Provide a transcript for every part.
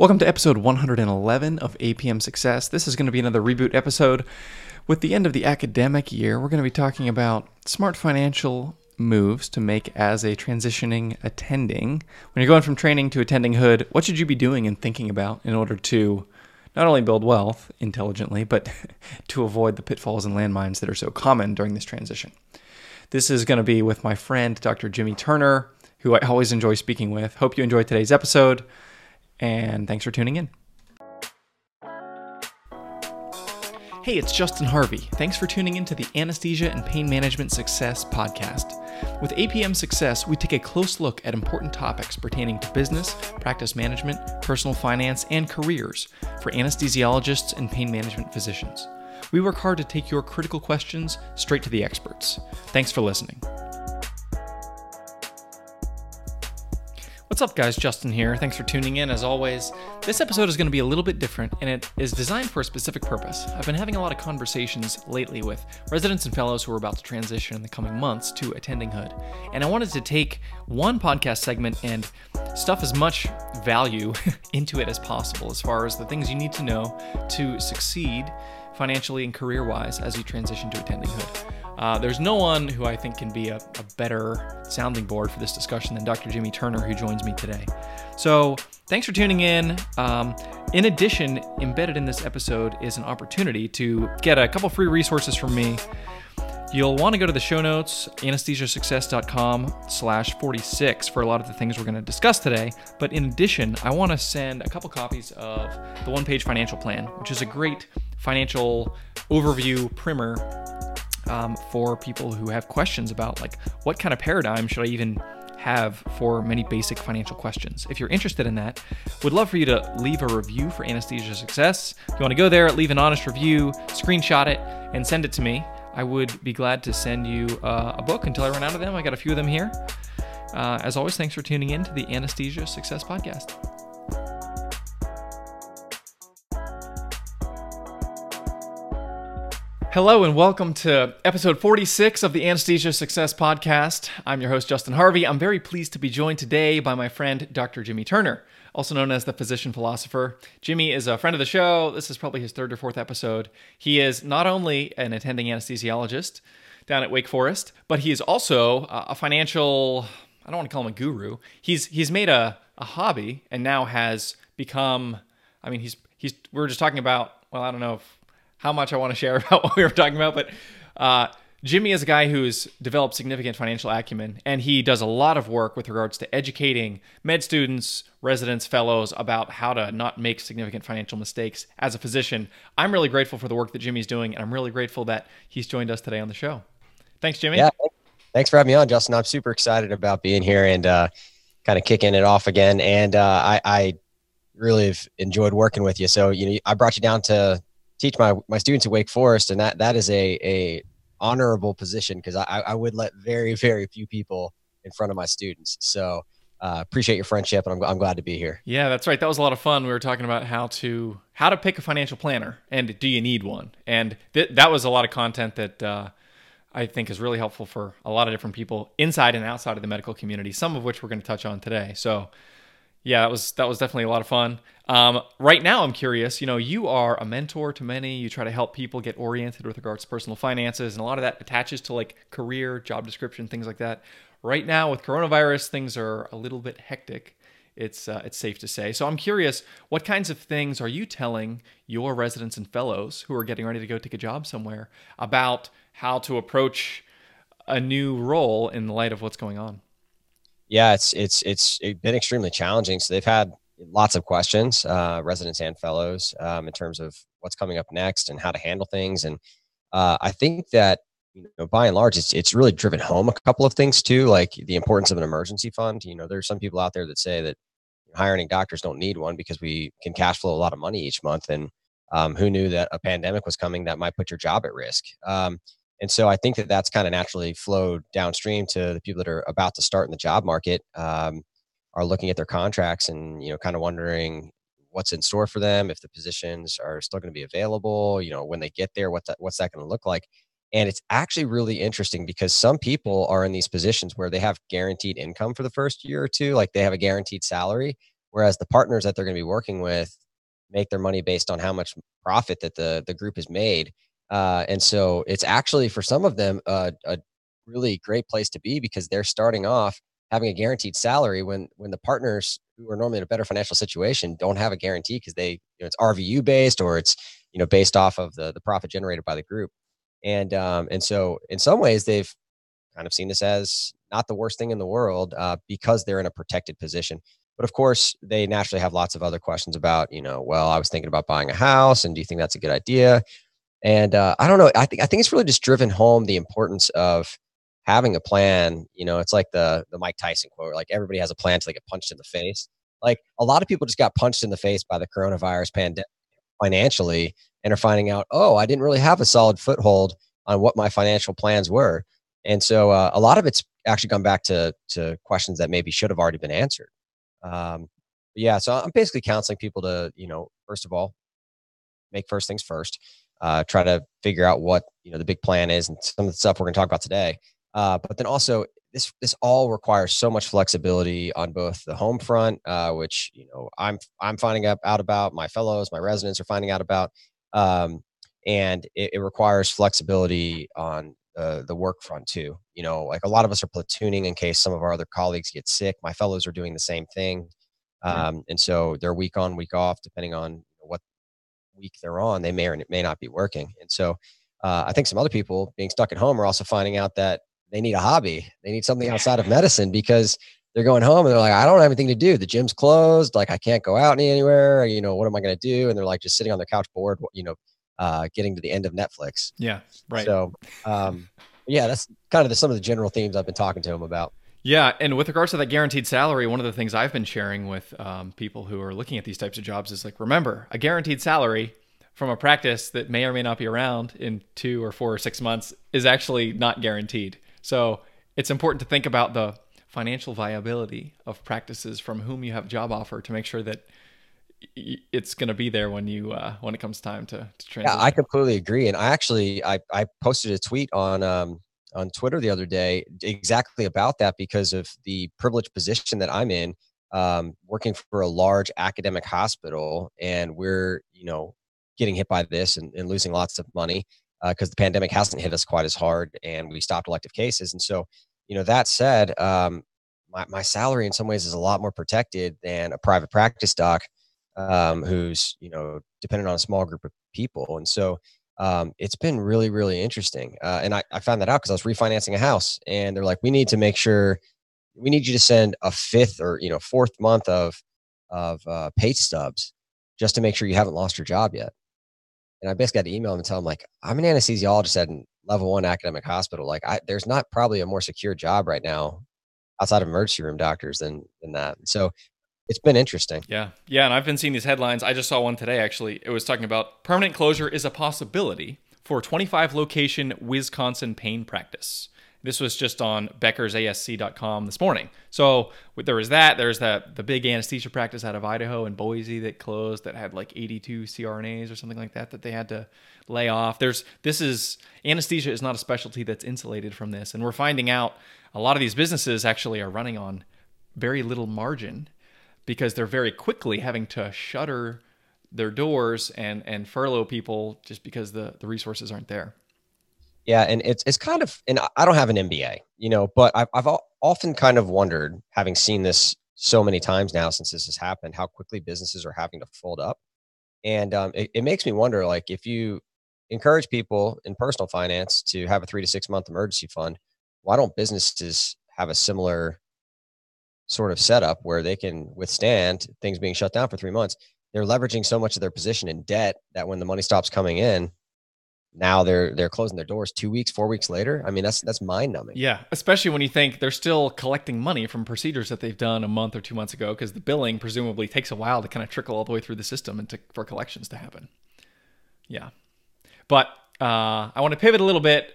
Welcome to episode 111 of APM Success. This is going to be another reboot episode. With the end of the academic year, we're going to be talking about smart financial moves to make as a transitioning attending. When you're going from training to attending hood, what should you be doing and thinking about in order to not only build wealth intelligently, but to avoid the pitfalls and landmines that are so common during this transition? This is going to be with my friend, Dr. Jimmy Turner, who I always enjoy speaking with. Hope you enjoyed today's episode and thanks for tuning in. Hey, it's Justin Harvey. Thanks for tuning in to the Anesthesia and Pain Management Success podcast. With APM Success, we take a close look at important topics pertaining to business, practice management, personal finance, and careers for anesthesiologists and pain management physicians. We work hard to take your critical questions straight to the experts. Thanks for listening. What's up, guys? Justin here. Thanks for tuning in. As always, this episode is going to be a little bit different and it is designed for a specific purpose. I've been having a lot of conversations lately with residents and fellows who are about to transition in the coming months to attending Hood. And I wanted to take one podcast segment and stuff as much value into it as possible as far as the things you need to know to succeed financially and career wise as you transition to attending Hood. Uh, there's no one who I think can be a, a, better sounding board for this discussion than Dr. Jimmy Turner, who joins me today. So, thanks for tuning in. Um, in addition, embedded in this episode is an opportunity to get a couple free resources from me. You'll want to go to the show notes, anesthesiasuccess.com slash 46 for a lot of the things we're going to discuss today. But in addition, I want to send a couple copies of the One Page Financial Plan, which is a great financial overview primer um, for people who have questions about like what kind of paradigm should I even have for many basic financial questions. If you're interested in that, would love for you to leave a review for Anesthesia Success. If you want to go there, leave an honest review, screenshot it, and send it to me. I would be glad to send you uh, a book until I run out of them. I got a few of them here. Uh, as always, thanks for tuning in to the Anesthesia Success Podcast. Hello and welcome to episode 46 of the Anesthesia Success Podcast. I'm your host, Justin Harvey. I'm very pleased to be joined today by my friend, Dr. Jimmy Turner, also known as the physician philosopher. Jimmy is a friend of the show. This is probably his third or fourth episode. He is not only an attending anesthesiologist down at Wake Forest, but he is also a financial, I don't want to call him a guru. He's, he's made a, a hobby and now has become, I mean, he's, he's, we are just talking about, well, I don't know if how much I want to share about what we were talking about, but uh, Jimmy is a guy who's developed significant financial acumen, and he does a lot of work with regards to educating med students, residents, fellows about how to not make significant financial mistakes as a physician. I'm really grateful for the work that Jimmy's doing, and I'm really grateful that he's joined us today on the show. Thanks, Jimmy. Yeah, thanks for having me on, Justin. I'm super excited about being here and uh, kind of kicking it off again. And uh, I, I really have enjoyed working with you. So, you know, I brought you down to teach my my students at Wake Forest, and that that is a a honorable position because I, I would let very very few people in front of my students. So uh, appreciate your friendship, and I'm I'm glad to be here. Yeah, that's right. That was a lot of fun. We were talking about how to how to pick a financial planner, and do you need one? And th- that was a lot of content that. Uh, I think is really helpful for a lot of different people inside and outside of the medical community, some of which we're going to touch on today. So, yeah, that was that was definitely a lot of fun. Um, right now, I'm curious. You know, you are a mentor to many. You try to help people get oriented with regards to personal finances, and a lot of that attaches to like career, job description, things like that. Right now, with coronavirus, things are a little bit hectic. It's uh, it's safe to say. So I'm curious, what kinds of things are you telling your residents and fellows who are getting ready to go take a job somewhere about how to approach a new role in the light of what's going on? Yeah, it's it's it's been extremely challenging. So they've had lots of questions, uh, residents and fellows, um, in terms of what's coming up next and how to handle things. And uh, I think that you know, by and large, it's it's really driven home a couple of things too, like the importance of an emergency fund. You know, there's some people out there that say that hiring doctors don't need one because we can cash flow a lot of money each month, and um, who knew that a pandemic was coming that might put your job at risk. Um, and so I think that that's kind of naturally flowed downstream to the people that are about to start in the job market, um, are looking at their contracts and you know kind of wondering what's in store for them, if the positions are still going to be available, you know, when they get there, what that, what's that going to look like. And it's actually really interesting because some people are in these positions where they have guaranteed income for the first year or two, like they have a guaranteed salary. whereas the partners that they're going to be working with make their money based on how much profit that the the group has made. Uh, and so it's actually for some of them uh, a really great place to be because they're starting off having a guaranteed salary when when the partners who are normally in a better financial situation don't have a guarantee because they you know it's RVU based or it's you know based off of the the profit generated by the group. And um, and so in some ways they've kind of seen this as not the worst thing in the world uh, because they're in a protected position. But of course, they naturally have lots of other questions about, you know, well, I was thinking about buying a house, and do you think that's a good idea? And uh, I don't know. I think I think it's really just driven home the importance of having a plan. You know, it's like the the Mike Tyson quote, like everybody has a plan they get punched in the face. Like a lot of people just got punched in the face by the coronavirus pandemic financially and are finding out, oh, I didn't really have a solid foothold on what my financial plans were. And so uh, a lot of it's actually gone back to to questions that maybe should have already been answered. Um, yeah, so I'm basically counseling people to, you know, first of all, make first things first. Uh, try to figure out what you know the big plan is and some of the stuff we're going to talk about today. Uh, but then also, this this all requires so much flexibility on both the home front, uh, which you know I'm I'm finding out, out about, my fellows, my residents are finding out about, um, and it, it requires flexibility on uh, the work front too. You know, like a lot of us are platooning in case some of our other colleagues get sick. My fellows are doing the same thing, um, and so they're week on, week off, depending on week they're on. They may or it may not be working, and so uh, I think some other people being stuck at home are also finding out that they need a hobby. They need something outside of medicine because they're going home and they're like, I don't have anything to do. The gym's closed. Like I can't go out anywhere. You know, what am I going to do? And they're like just sitting on their couch bored, you know, uh, getting to the end of Netflix. Yeah, right. So, um, yeah, that's kind of the, some of the general themes I've been talking to them about. Yeah, and with regards to that guaranteed salary, one of the things I've been sharing with um, people who are looking at these types of jobs is like, remember, a guaranteed salary from a practice that may or may not be around in two or four or six months is actually not guaranteed. So it's important to think about the financial viability of practices from whom you have job offer to make sure that it's going to be there when you uh, when it comes time to, to transition. Yeah, I completely agree. And I actually I, I posted a tweet on um, on Twitter the other day exactly about that because of the privileged position that I'm in, um, working for a large academic hospital, and we're you know getting hit by this and, and losing lots of money because uh, the pandemic hasn't hit us quite as hard, and we stopped elective cases. And so, you know, that said, um, my my salary in some ways is a lot more protected than a private practice doc um, who's you know dependent on a small group of people, and so um, it's been really really interesting. Uh, and I, I found that out because I was refinancing a house, and they're like, we need to make sure we need you to send a fifth or you know fourth month of of uh, pay stubs just to make sure you haven't lost your job yet. And I basically had to email them and tell them like, I'm an anesthesiologist at a level one academic hospital. Like, I, there's not probably a more secure job right now outside of emergency room doctors than than that. So it's been interesting. Yeah. Yeah. And I've been seeing these headlines. I just saw one today, actually. It was talking about permanent closure is a possibility for 25 location Wisconsin pain practice. This was just on beckersasc.com this morning. So there was that. There's that the big anesthesia practice out of Idaho and Boise that closed that had like 82 CRNAs or something like that that they had to lay off. There's this is anesthesia is not a specialty that's insulated from this, and we're finding out a lot of these businesses actually are running on very little margin because they're very quickly having to shutter their doors and and furlough people just because the the resources aren't there. Yeah, and it's it's kind of and I don't have an MBA, you know, but I've I've often kind of wondered, having seen this so many times now since this has happened, how quickly businesses are having to fold up, and um, it, it makes me wonder, like if you encourage people in personal finance to have a three to six month emergency fund, why don't businesses have a similar sort of setup where they can withstand things being shut down for three months. They're leveraging so much of their position in debt that when the money stops coming in, now they're they're closing their doors two weeks, four weeks later. I mean, that's that's mind numbing. Yeah, especially when you think they're still collecting money from procedures that they've done a month or two months ago, because the billing presumably takes a while to kind of trickle all the way through the system and to, for collections to happen. Yeah, but uh, I want to pivot a little bit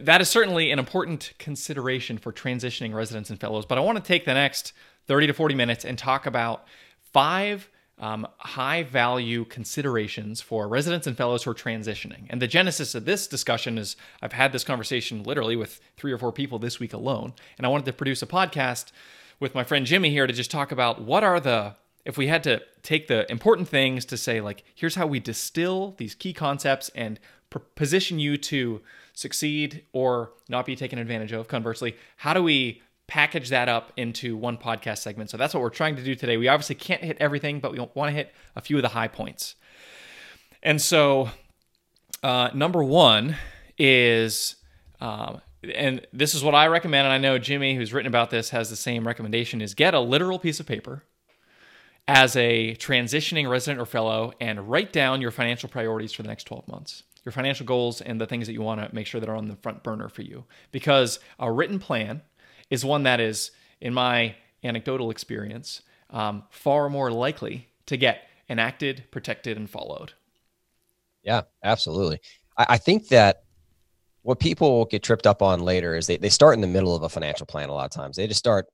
that is certainly an important consideration for transitioning residents and fellows. But I want to take the next 30 to 40 minutes and talk about five um, high value considerations for residents and fellows who are transitioning. And the genesis of this discussion is I've had this conversation literally with three or four people this week alone. And I wanted to produce a podcast with my friend Jimmy here to just talk about what are the if we had to take the important things to say, like, here's how we distill these key concepts and position you to succeed or not be taken advantage of, conversely, how do we package that up into one podcast segment? So that's what we're trying to do today. We obviously can't hit everything, but we want to hit a few of the high points. And so, uh, number one is, um, and this is what I recommend, and I know Jimmy, who's written about this, has the same recommendation: is get a literal piece of paper as a transitioning resident or fellow and write down your financial priorities for the next 12 months your financial goals and the things that you want to make sure that are on the front burner for you. Because a written plan is one that is in my anecdotal experience um, far more likely to get enacted protected and followed. Yeah absolutely. I, I think that what people get tripped up on later is they, they start in the middle of a financial plan a lot of times. They just start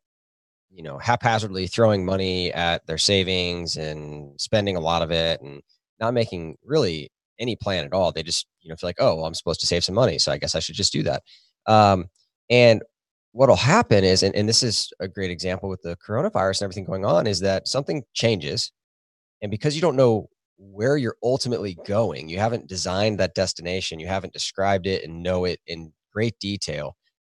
you know haphazardly throwing money at their savings and spending a lot of it and not making really any plan at all they just you know feel like oh well, i'm supposed to save some money so i guess i should just do that um, and what'll happen is and, and this is a great example with the coronavirus and everything going on is that something changes and because you don't know where you're ultimately going you haven't designed that destination you haven't described it and know it in great detail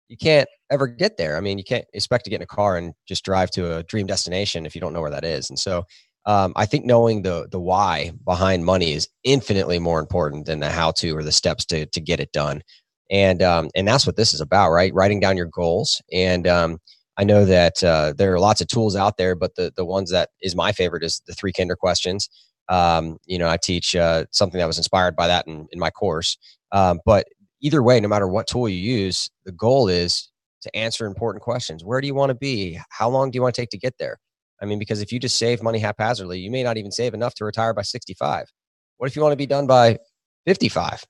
you can't ever get there. I mean, you can't expect to get in a car and just drive to a dream destination if you don't know where that is. And so, um, I think knowing the the why behind money is infinitely more important than the how to or the steps to to get it done. And um, and that's what this is about, right? Writing down your goals. And um, I know that uh, there are lots of tools out there, but the the ones that is my favorite is the three Kinder questions. Um, you know, I teach uh, something that was inspired by that in, in my course. Um, but either way, no matter what tool you use, the goal is to answer important questions. Where do you want to be? How long do you want to take to get there? I mean, because if you just save money haphazardly, you may not even save enough to retire by 65. What if you want to be done by 55?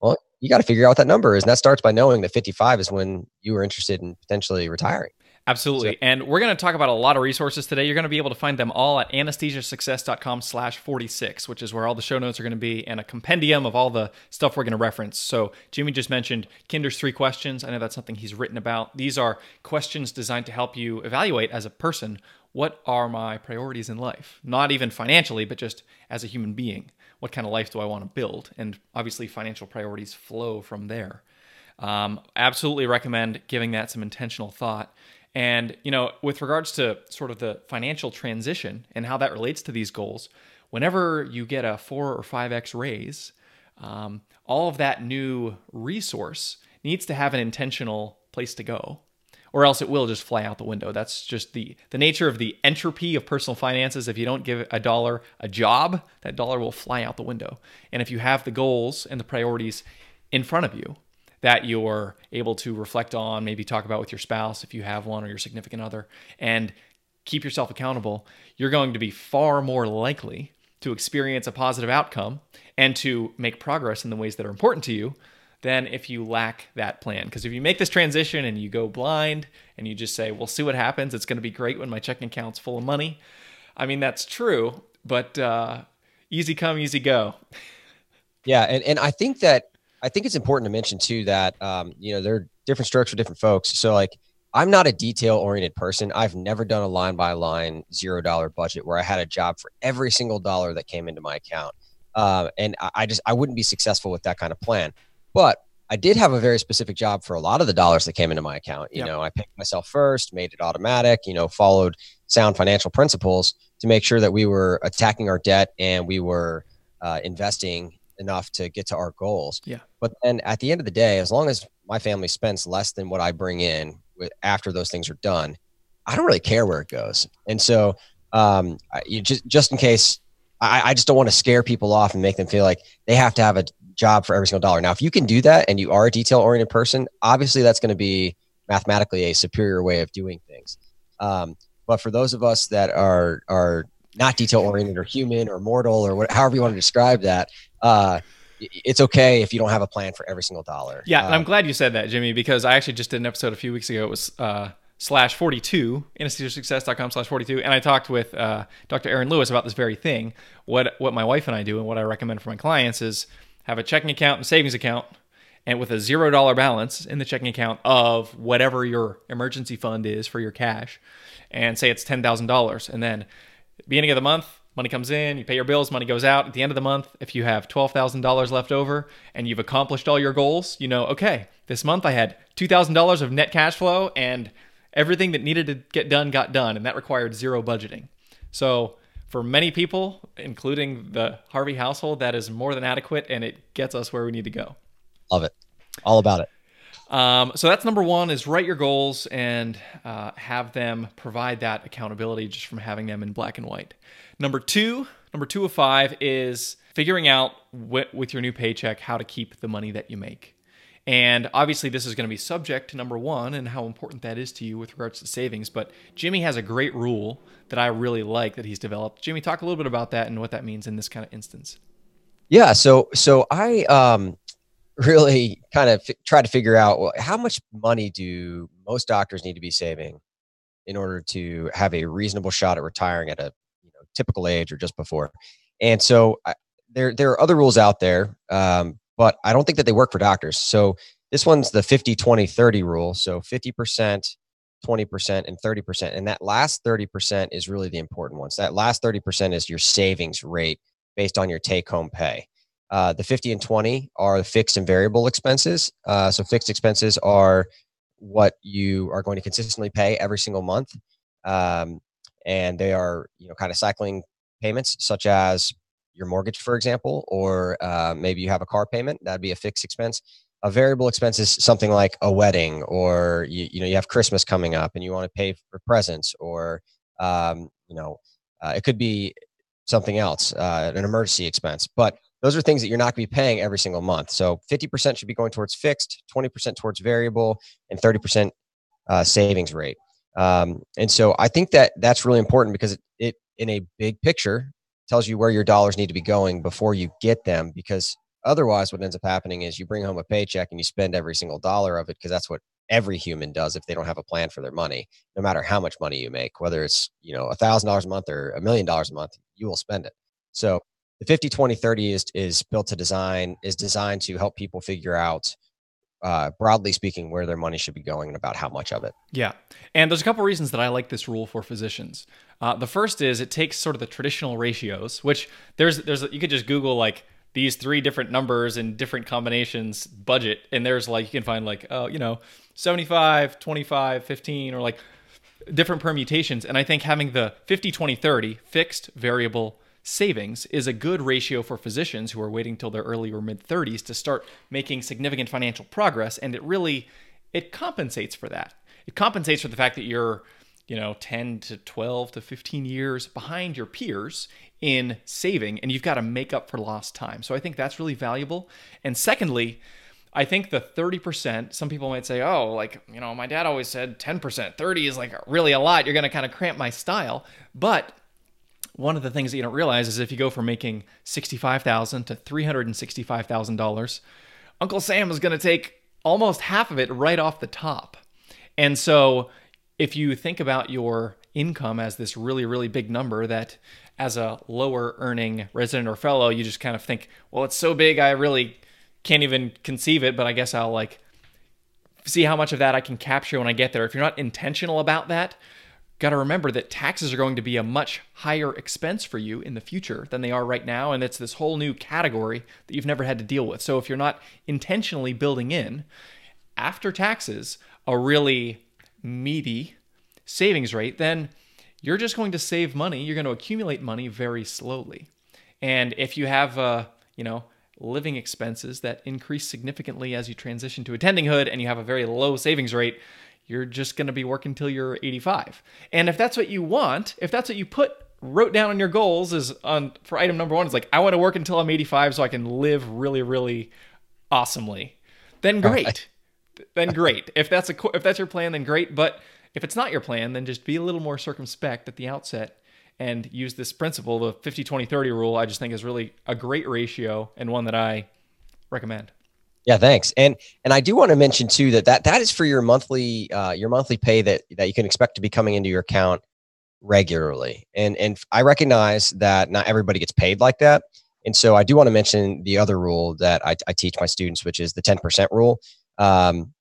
Well, you got to figure out what that number is. And that starts by knowing that 55 is when you are interested in potentially retiring. Absolutely. So, and we're going to talk about a lot of resources today. You're going to be able to find them all at anesthesiasuccess.com slash 46, which is where all the show notes are going to be and a compendium of all the stuff we're going to reference. So Jimmy just mentioned Kinder's three questions. I know that's something he's written about. These are questions designed to help you evaluate as a person what are my priorities in life? Not even financially, but just as a human being. What kind of life do I want to build? And obviously, financial priorities flow from there. Um, absolutely recommend giving that some intentional thought. And, you know, with regards to sort of the financial transition and how that relates to these goals, whenever you get a four or 5x raise, um, all of that new resource needs to have an intentional place to go or else it will just fly out the window. That's just the the nature of the entropy of personal finances. If you don't give a dollar a job, that dollar will fly out the window. And if you have the goals and the priorities in front of you, that you're able to reflect on, maybe talk about with your spouse if you have one or your significant other, and keep yourself accountable, you're going to be far more likely to experience a positive outcome and to make progress in the ways that are important to you than if you lack that plan. Because if you make this transition and you go blind and you just say, we'll see what happens, it's going to be great when my checking account's full of money. I mean, that's true, but uh, easy come, easy go. Yeah. And, and I think that I think it's important to mention too that um, you know there are different strokes for different folks. So like I'm not a detail oriented person. I've never done a line by line zero dollar budget where I had a job for every single dollar that came into my account. Uh, and I, I just I wouldn't be successful with that kind of plan. But I did have a very specific job for a lot of the dollars that came into my account. You yep. know, I picked myself first, made it automatic. You know, followed sound financial principles to make sure that we were attacking our debt and we were uh, investing enough to get to our goals. Yeah. But then at the end of the day, as long as my family spends less than what I bring in with, after those things are done, I don't really care where it goes. And so, um, you just just in case, I, I just don't want to scare people off and make them feel like they have to have a job for every single dollar. Now, if you can do that and you are a detail oriented person, obviously that's going to be mathematically a superior way of doing things. Um, but for those of us that are are not detail oriented or human or mortal or what, however you want to describe that, uh, it's okay if you don't have a plan for every single dollar. Yeah, and I'm um, glad you said that, Jimmy, because I actually just did an episode a few weeks ago. It was uh, slash 42, anesthesiasuccess.com slash 42. And I talked with uh, Dr. Aaron Lewis about this very thing. What, what my wife and I do and what I recommend for my clients is have a checking account and savings account and with a zero dollar balance in the checking account of whatever your emergency fund is for your cash and say it's $10,000 and then beginning of the month, money comes in, you pay your bills, money goes out. At the end of the month, if you have $12,000 left over and you've accomplished all your goals, you know, okay, this month I had $2,000 of net cash flow and everything that needed to get done got done. And that required zero budgeting. So, for many people, including the Harvey household, that is more than adequate and it gets us where we need to go. Love it. All about it. Um, so that's number one is write your goals and uh, have them provide that accountability just from having them in black and white. Number two, number two of five is figuring out wh- with your new paycheck how to keep the money that you make. And obviously, this is going to be subject to number one and how important that is to you with regards to savings. But Jimmy has a great rule that I really like that he's developed. Jimmy, talk a little bit about that and what that means in this kind of instance. Yeah. So, so I um, really kind of f- try to figure out well, how much money do most doctors need to be saving in order to have a reasonable shot at retiring at a you know, typical age or just before. And so I, there, there are other rules out there. Um, but I don't think that they work for doctors. So this one's the 50, 20, 30 rule. So 50%, 20%, and 30%. And that last 30% is really the important one. So that last 30% is your savings rate based on your take home pay. Uh, the 50 and 20 are the fixed and variable expenses. Uh, so fixed expenses are what you are going to consistently pay every single month. Um, and they are, you know, kind of cycling payments such as your mortgage, for example, or uh, maybe you have a car payment. That'd be a fixed expense. A variable expense is something like a wedding, or you, you know you have Christmas coming up and you want to pay for presents, or um, you know uh, it could be something else, uh, an emergency expense. But those are things that you're not going to be paying every single month. So 50% should be going towards fixed, 20% towards variable, and 30% uh, savings rate. Um, and so I think that that's really important because it, it in a big picture tells you where your dollars need to be going before you get them because otherwise what ends up happening is you bring home a paycheck and you spend every single dollar of it because that's what every human does if they don't have a plan for their money. No matter how much money you make whether it's you know a thousand dollars a month or a million dollars a month you will spend it. So the 50 20 30 is is built to design is designed to help people figure out uh, broadly speaking, where their money should be going and about how much of it. Yeah. And there's a couple reasons that I like this rule for physicians. Uh, the first is it takes sort of the traditional ratios, which there's, there's, you could just Google like these three different numbers and different combinations budget. And there's like, you can find like, oh, you know, 75, 25, 15, or like different permutations. And I think having the 50, 20, 30 fixed, variable, savings is a good ratio for physicians who are waiting till their early or mid 30s to start making significant financial progress and it really it compensates for that it compensates for the fact that you're you know 10 to 12 to 15 years behind your peers in saving and you've got to make up for lost time so i think that's really valuable and secondly I think the 30%, some people might say, oh, like, you know, my dad always said 10%. 30 is like really a lot. You're going to kind of cramp my style. But one of the things that you don't realize is if you go from making 65,000 to $365,000, Uncle Sam is going to take almost half of it right off the top. And so if you think about your income as this really, really big number that as a lower earning resident or fellow, you just kind of think, well, it's so big, I really can't even conceive it, but I guess I'll like see how much of that I can capture when I get there. If you're not intentional about that, got to remember that taxes are going to be a much higher expense for you in the future than they are right now. And it's this whole new category that you've never had to deal with. So if you're not intentionally building in after taxes a really meaty savings rate, then you're just going to save money. You're going to accumulate money very slowly. And if you have, uh, you know, living expenses that increase significantly as you transition to attendinghood and you have a very low savings rate, you're just going to be working till you're 85. And if that's what you want, if that's what you put wrote down on your goals is on for item number 1 is like I want to work until I'm 85 so I can live really really awesomely. Then great. then great. If that's a if that's your plan then great, but if it's not your plan then just be a little more circumspect at the outset and use this principle, the 50 20 30 rule, I just think is really a great ratio and one that I recommend. Yeah, thanks. And and I do want to mention too that that, that is for your monthly uh, your monthly pay that that you can expect to be coming into your account regularly. And and I recognize that not everybody gets paid like that. And so I do want to mention the other rule that I, I teach my students, which is the 10% rule. Um,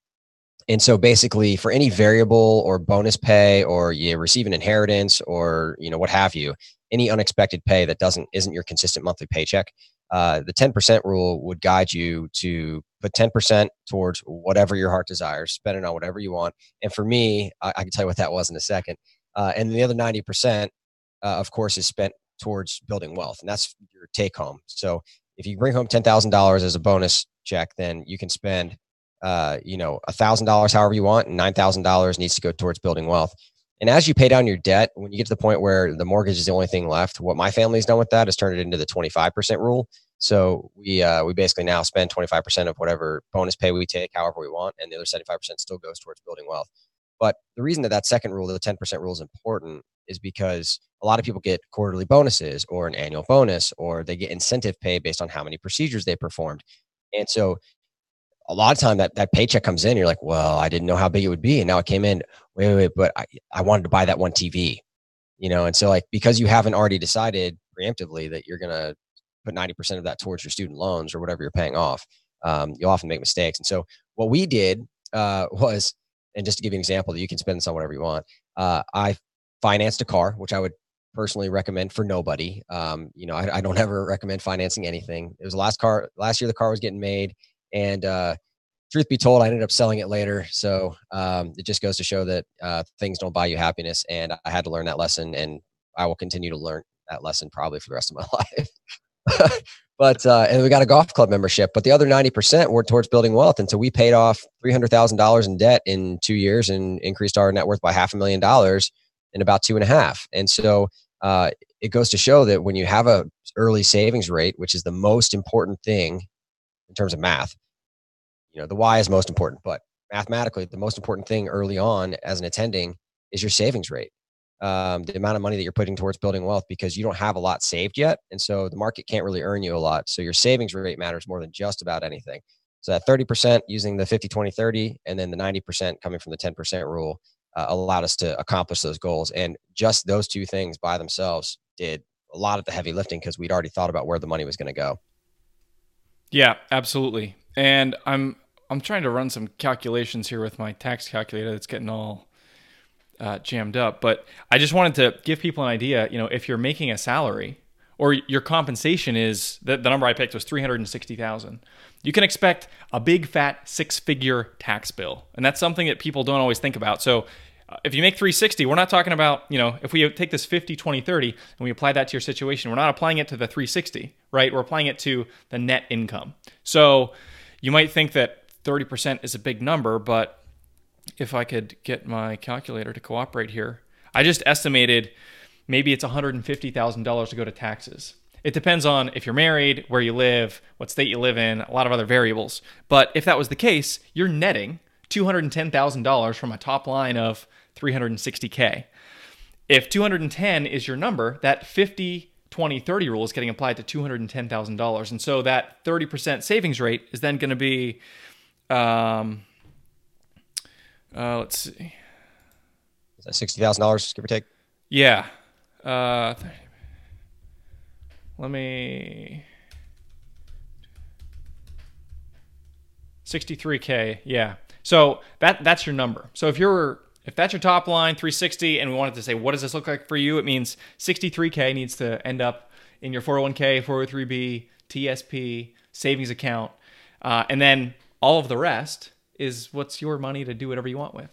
and so basically for any variable or bonus pay or you receive an inheritance or you know what have you any unexpected pay that doesn't isn't your consistent monthly paycheck uh, the 10% rule would guide you to put 10% towards whatever your heart desires spend it on whatever you want. And for me i, I can tell you what that was in a second. Uh, and the other 90% uh, of course is spent towards building wealth and that's your take home. So if you bring home $10000 as a bonus check then you can spend uh, you know, thousand dollars, however you want, and nine thousand dollars needs to go towards building wealth. And as you pay down your debt, when you get to the point where the mortgage is the only thing left, what my family's done with that is turned it into the 25% rule. So we uh, we basically now spend 25% of whatever bonus pay we take, however we want, and the other 75% still goes towards building wealth. But the reason that that second rule, the 10% rule, is important is because a lot of people get quarterly bonuses or an annual bonus, or they get incentive pay based on how many procedures they performed. And so a lot of time that, that paycheck comes in, you're like, well, I didn't know how big it would be. And now it came in, wait, wait, wait but I, I wanted to buy that one TV, you know? And so like, because you haven't already decided preemptively that you're going to put 90% of that towards your student loans or whatever you're paying off, um, you'll often make mistakes. And so what we did uh, was, and just to give you an example that you can spend this on whatever you want, uh, I financed a car, which I would personally recommend for nobody. Um, you know, I, I, don't ever recommend financing anything. It was the last car, last year the car was getting made. And uh, truth be told, I ended up selling it later. So um, it just goes to show that uh, things don't buy you happiness. And I had to learn that lesson, and I will continue to learn that lesson probably for the rest of my life. but uh, and we got a golf club membership. But the other ninety percent were towards building wealth, and so we paid off three hundred thousand dollars in debt in two years and increased our net worth by half a million dollars in about two and a half. And so uh, it goes to show that when you have a early savings rate, which is the most important thing in terms of math. You know, the why is most important, but mathematically, the most important thing early on as an attending is your savings rate. Um, the amount of money that you're putting towards building wealth because you don't have a lot saved yet. And so the market can't really earn you a lot. So your savings rate matters more than just about anything. So that 30% using the 50, 20, 30, and then the 90% coming from the 10% rule uh, allowed us to accomplish those goals. And just those two things by themselves did a lot of the heavy lifting because we'd already thought about where the money was going to go. Yeah, absolutely. And I'm I'm trying to run some calculations here with my tax calculator that's getting all uh, jammed up. But I just wanted to give people an idea. You know, if you're making a salary or your compensation is the, the number I picked was three hundred and sixty thousand, you can expect a big fat six figure tax bill, and that's something that people don't always think about. So Uh, if you make 360, we're not talking about, you know, if we take this 50, 20, 30 and we apply that to your situation, we're not applying it to the 360, right? We're applying it to the net income. So you might think that 30% is a big number, but if I could get my calculator to cooperate here, I just estimated maybe it's $150,000 to go to taxes. It depends on if you're married, where you live, what state you live in, a lot of other variables. But if that was the case, you're netting $210,000 from a top line of 360K. If 210 is your number, that 50, 20, 30 rule is getting applied to $210,000. And so that 30% savings rate is then going to be, um, uh, let's see. Is that $60,000, give or take? Yeah. Uh, let me. 63k yeah so that that's your number so if you're if that's your top line 360 and we wanted to say what does this look like for you it means 63k needs to end up in your 401k 403b tsp savings account uh, and then all of the rest is what's your money to do whatever you want with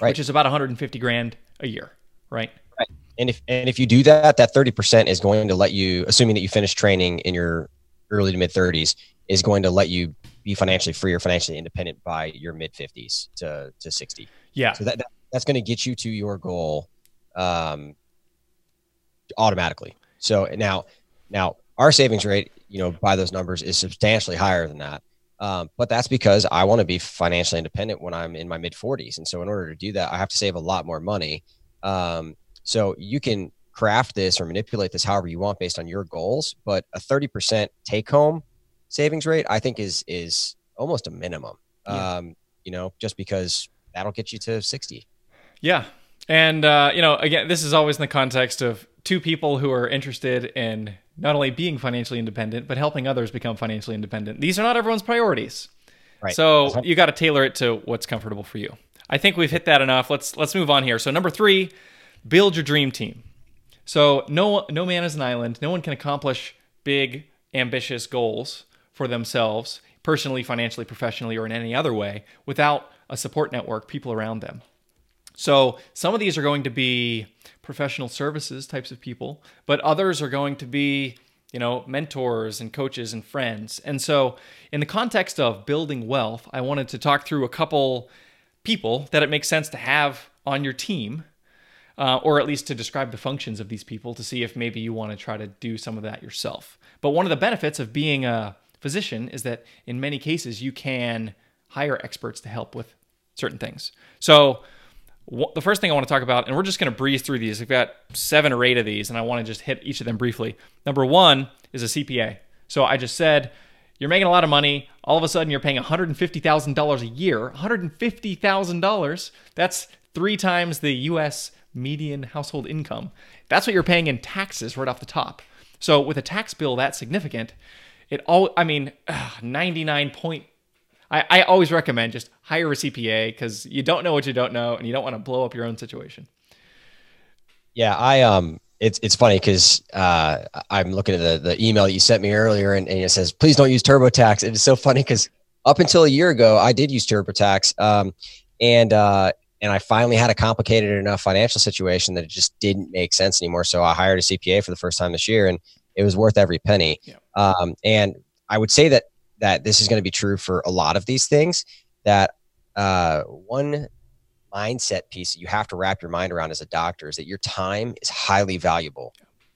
right. which is about 150 grand a year right right and if and if you do that that 30% is going to let you assuming that you finish training in your early to mid 30s is going to let you be financially free or financially independent by your mid 50s to, to 60. Yeah. So that, that that's going to get you to your goal um, automatically. So now, now our savings rate, you know, by those numbers is substantially higher than that. Um, but that's because I want to be financially independent when I'm in my mid 40s. And so, in order to do that, I have to save a lot more money. Um, so, you can craft this or manipulate this however you want based on your goals. But a 30% take home savings rate, I think is is almost a minimum. Yeah. Um, you know, just because that'll get you to 60. Yeah. And uh, you know, again, this is always in the context of two people who are interested in not only being financially independent, but helping others become financially independent. These are not everyone's priorities. Right. So you got to tailor it to what's comfortable for you. I think we've hit that enough. Let's let's move on here. So number three, build your dream team. So no no man is an island. No one can accomplish big ambitious goals for themselves, personally, financially, professionally, or in any other way, without a support network, people around them. So some of these are going to be professional services types of people, but others are going to be, you know, mentors and coaches and friends. And so in the context of building wealth, I wanted to talk through a couple people that it makes sense to have on your team. Uh, or at least to describe the functions of these people to see if maybe you want to try to do some of that yourself. But one of the benefits of being a physician is that in many cases you can hire experts to help with certain things. So the first thing I want to talk about, and we're just going to breeze through these. I've got seven or eight of these, and I want to just hit each of them briefly. Number one is a CPA. So I just said you're making a lot of money. All of a sudden, you're paying $150,000 a year. $150,000. That's three times the U.S. median household income. That's what you're paying in taxes right off the top. So with a tax bill that significant, it all I mean, 99 point I, I always recommend just hire a CPA because you don't know what you don't know and you don't want to blow up your own situation. Yeah, I um it's it's funny because uh, I'm looking at the, the email that you sent me earlier and, and it says please don't use TurboTax. It is so funny because up until a year ago I did use TurboTax um, and uh, and I finally had a complicated enough financial situation that it just didn't make sense anymore. So I hired a CPA for the first time this year and it was worth every penny. Yeah. Um, and I would say that that this is going to be true for a lot of these things. That uh, one mindset piece that you have to wrap your mind around as a doctor is that your time is highly valuable,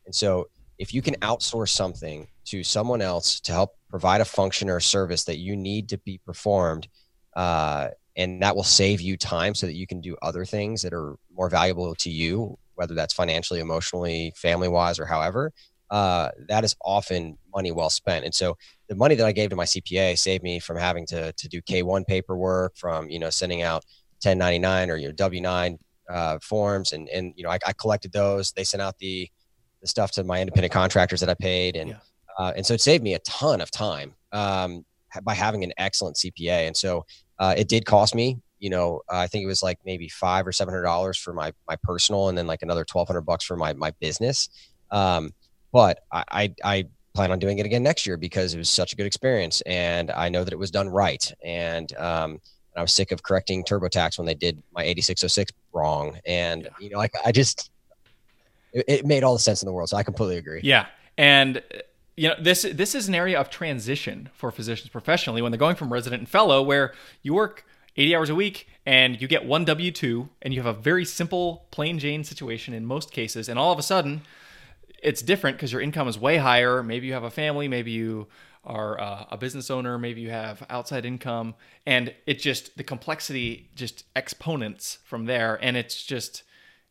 and so if you can outsource something to someone else to help provide a function or a service that you need to be performed, uh, and that will save you time so that you can do other things that are more valuable to you, whether that's financially, emotionally, family wise, or however uh, that is often money well spent. And so the money that I gave to my CPA saved me from having to, to do K1 paperwork, from, you know, sending out 1099 or, your W9 uh, forms. And, and, you know, I, I, collected those. They sent out the, the stuff to my independent contractors that I paid. And, yeah. uh, and so it saved me a ton of time um, by having an excellent CPA. And so uh, it did cost me, you know, I think it was like maybe five or seven hundred dollars for my my personal, and then like another twelve hundred bucks for my my business. Um, but I, I, I plan on doing it again next year because it was such a good experience, and I know that it was done right. And um, I was sick of correcting TurboTax when they did my 8606 wrong, and yeah. you know, like I just it, it made all the sense in the world. So I completely agree. Yeah, and you know this this is an area of transition for physicians professionally when they're going from resident and fellow where you work 80 hours a week and you get one W2 and you have a very simple plain Jane situation in most cases and all of a sudden it's different because your income is way higher. Maybe you have a family, maybe you are uh, a business owner, maybe you have outside income, and it just the complexity just exponents from there, and it's just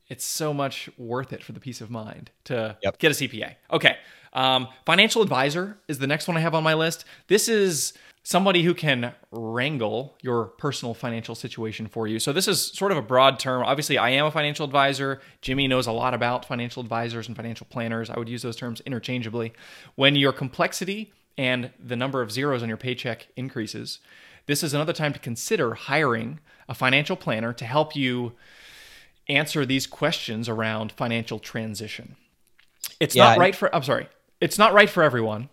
it's so much worth it for the peace of mind to yep. get a CPA. Okay, um, financial advisor is the next one I have on my list. This is somebody who can wrangle your personal financial situation for you. So this is sort of a broad term. Obviously, I am a financial advisor. Jimmy knows a lot about financial advisors and financial planners. I would use those terms interchangeably. When your complexity and the number of zeros on your paycheck increases, this is another time to consider hiring a financial planner to help you answer these questions around financial transition. It's yeah, not right for I'm sorry. It's not right for everyone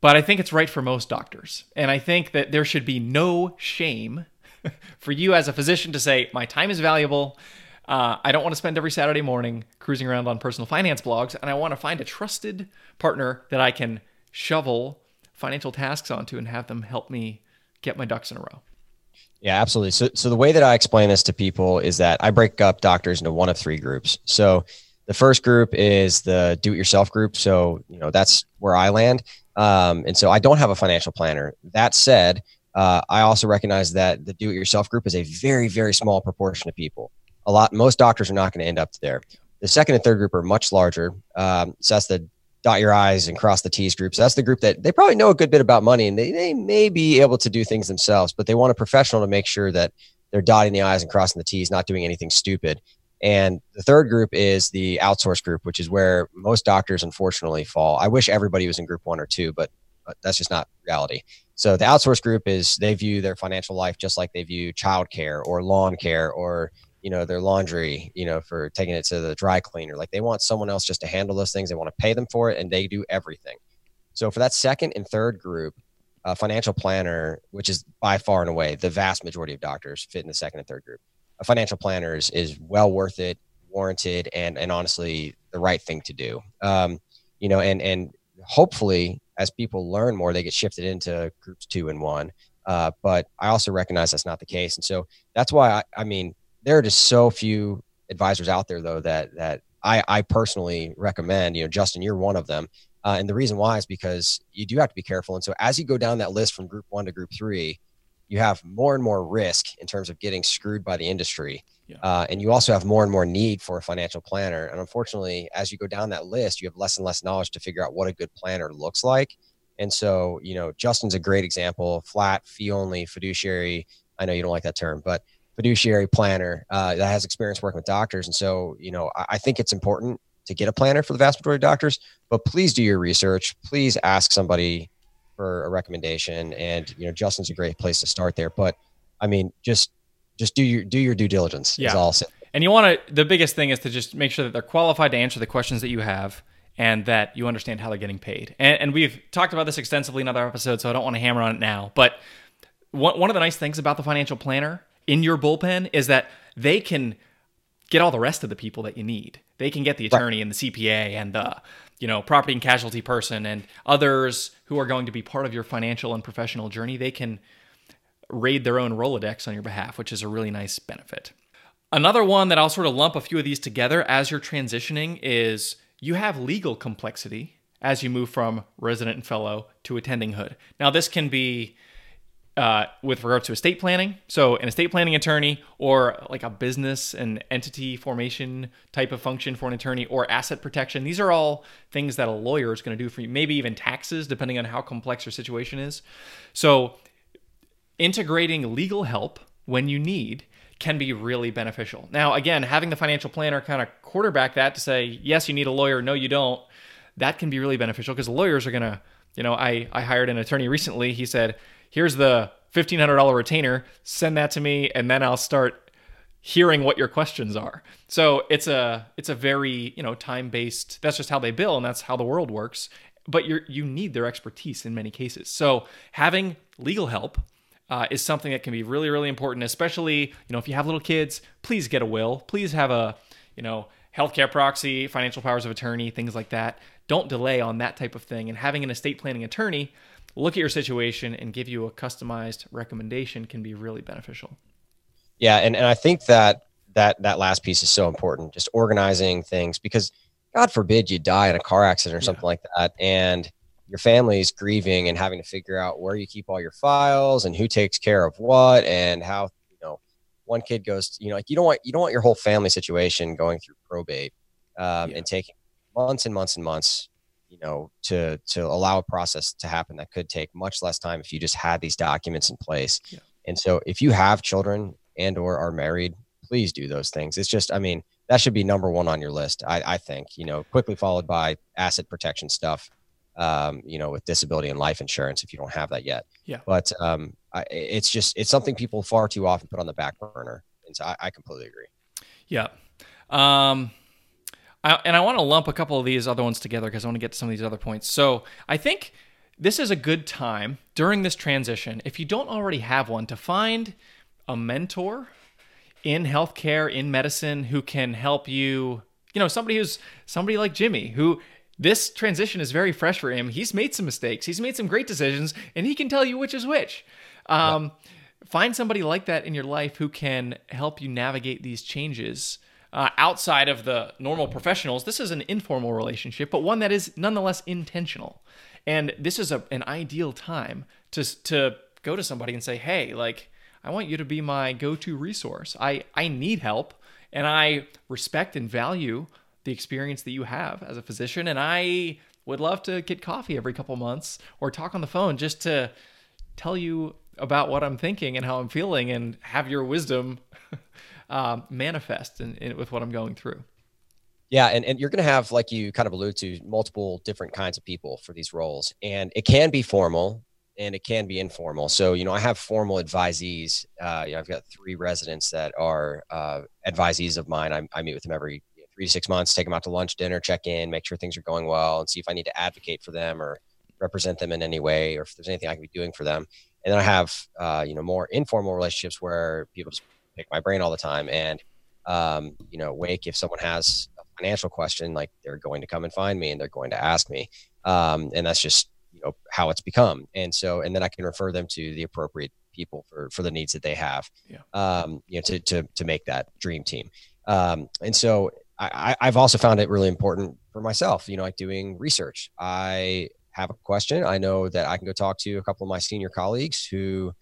but I think it's right for most doctors. And I think that there should be no shame for you as a physician to say, my time is valuable. Uh, I don't want to spend every Saturday morning cruising around on personal finance blogs, and I want to find a trusted partner that I can shovel financial tasks onto and have them help me get my ducks in a row. Yeah, absolutely. So, so the way that I explain this to people is that I break up doctors into one of three groups. So, the first group is the do-it-yourself group. So, you know, that's where I land. Um, and so I don't have a financial planner. That said, uh, I also recognize that the do-it-yourself group is a very, very small proportion of people. A lot, most doctors are not going to end up there. The second and third group are much larger. Um, so that's the dot your I's and cross the T's group. So that's the group that they probably know a good bit about money and they, they may be able to do things themselves, but they want a professional to make sure that they're dotting the I's and crossing the T's, not doing anything stupid. And the third group is the outsource group, which is where most doctors unfortunately fall. I wish everybody was in group one or two, but but that's just not reality. So the outsource group is they view their financial life just like they view childcare or lawn care or you know their laundry you know for taking it to the dry cleaner like they want someone else just to handle those things they want to pay them for it and they do everything so for that second and third group a financial planner which is by far and away the vast majority of doctors fit in the second and third group a financial planner is, is well worth it warranted and and honestly the right thing to do um, you know and and hopefully as people learn more they get shifted into groups two and one uh, but i also recognize that's not the case and so that's why I, I mean there are just so few advisors out there though that that I, I personally recommend. You know, Justin, you're one of them. Uh, and the reason why is because you do have to be careful. And so as you go down that list from group one to group three, you have more and more risk in terms of getting screwed by the industry. Yeah. Uh, and you also have more and more need for a financial planner. And unfortunately, as you go down that list, you have less and less knowledge to figure out what a good planner looks like. And so, you know, Justin's a great example, flat, fee only, fiduciary. I know you don't like that term, but fiduciary planner uh, that has experience working with doctors. And so, you know, I, I think it's important to get a planner for the vast majority of doctors, but please do your research. Please ask somebody for a recommendation. And, you know, Justin's a great place to start there. But I mean, just, just do your, do your due diligence yeah. is all. And you want to, the biggest thing is to just make sure that they're qualified to answer the questions that you have and that you understand how they're getting paid. And, and we've talked about this extensively in other episodes, so I don't want to hammer on it now. But one, one of the nice things about the financial planner in your bullpen is that they can get all the rest of the people that you need. They can get the attorney right. and the CPA and the you know property and casualty person and others who are going to be part of your financial and professional journey. They can raid their own Rolodex on your behalf, which is a really nice benefit. Another one that I'll sort of lump a few of these together as you're transitioning is you have legal complexity as you move from resident and fellow to attending hood. Now, this can be uh, with regard to estate planning. So, an estate planning attorney, or like a business and entity formation type of function for an attorney, or asset protection. These are all things that a lawyer is going to do for you, maybe even taxes, depending on how complex your situation is. So, integrating legal help when you need can be really beneficial. Now, again, having the financial planner kind of quarterback that to say, yes, you need a lawyer, no, you don't, that can be really beneficial because lawyers are going to, you know, I, I hired an attorney recently. He said, here's the $1500 retainer send that to me and then i'll start hearing what your questions are. So it's a it's a very you know time based that's just how they bill and that's how the world works but you you need their expertise in many cases. So having legal help uh, is something that can be really really important especially you know if you have little kids please get a will. Please have a you know healthcare proxy financial powers of attorney things like that. Don't delay on that type of thing. And having an estate planning attorney look at your situation and give you a customized recommendation can be really beneficial. Yeah, and, and I think that that that last piece is so important, just organizing things because God forbid you die in a car accident or something yeah. like that, and your family is grieving and having to figure out where you keep all your files and who takes care of what and how you know one kid goes to, you know like you don't want you don't want your whole family situation going through probate um, yeah. and taking months and months and months you know to to allow a process to happen that could take much less time if you just had these documents in place. Yeah. and so if you have children and or are married please do those things. It's just i mean that should be number one on your list i, I think you know quickly followed by asset protection stuff um, you know with disability and life insurance if you don't have that yet. Yeah. But um, I, it's just it's something people far too often put on the back burner. And so i, I completely agree. Yeah. Um I, and I want to lump a couple of these other ones together because I want to get to some of these other points. So I think this is a good time during this transition, if you don't already have one, to find a mentor in healthcare, in medicine, who can help you. You know, somebody who's somebody like Jimmy, who this transition is very fresh for him. He's made some mistakes, he's made some great decisions, and he can tell you which is which. Um, yeah. Find somebody like that in your life who can help you navigate these changes uh, outside of the normal professionals. This is an informal relationship, but one that is nonetheless intentional. And this is a, an ideal time to, to go to somebody and say, hey, like, I want you to be my go to resource. I, I need help, and I respect and value the experience that you have as a physician. And I would love to get coffee every couple months or talk on the phone just to tell you about what I'm thinking and how I'm feeling and have your wisdom um, manifest in, in, with what I'm going through. Yeah, and, and you're going to have, like you kind of allude to, multiple different kinds of people for these roles. And it can be formal and it can be informal. So, you know, I have formal advisees. Uh, you know, I've got three residents that are uh, advisees of mine. I, I meet with them every three to six months, take them out to lunch, dinner, check in, make sure things are going well, and see if I need to advocate for them or represent them in any way or if there's anything I can be doing for them. And then I have, uh, you know, more informal relationships where people just pick my brain all the time. And, um, you know, Wake, if someone has a financial question, like they're going to come and find me and they're going to ask me. Um, and that's just, you know, how it's become. And so, and then I can refer them to the appropriate people for, for the needs that they have, yeah. um, you know, to, to, to make that dream team. Um, and so I, I've also found it really important for myself, you know, like doing research. I have a question. I know that I can go talk to a couple of my senior colleagues who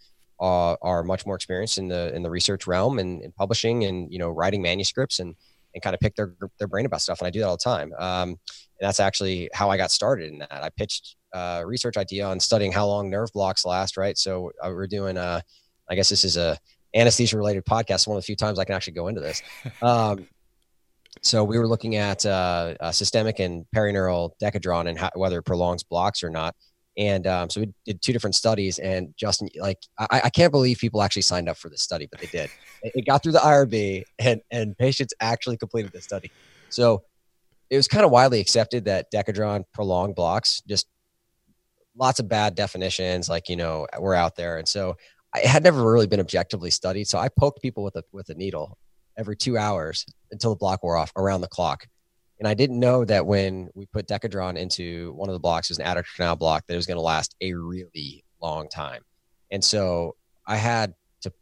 uh, are much more experienced in the in the research realm and, and publishing and you know writing manuscripts and and kind of pick their their brain about stuff. And I do that all the time. Um, and that's actually how I got started in that. I pitched a research idea on studying how long nerve blocks last. Right. So uh, we're doing. Uh, I guess this is a anesthesia related podcast. One of the few times I can actually go into this. Um, so we were looking at uh, systemic and perineural decadron and how, whether it prolongs blocks or not. And um, so we did two different studies. And Justin, like, I, I, can't believe people actually signed up for this study, but they did. It got through the IRB, and and patients actually completed the study. So it was kind of widely accepted that decadron prolonged blocks. Just lots of bad definitions, like you know, were out there, and so it had never really been objectively studied. So I poked people with a with a needle every two hours until the block wore off around the clock. And I didn't know that when we put Decadron into one of the blocks, it was an adductor canal block, that it was going to last a really long time. And so I had to,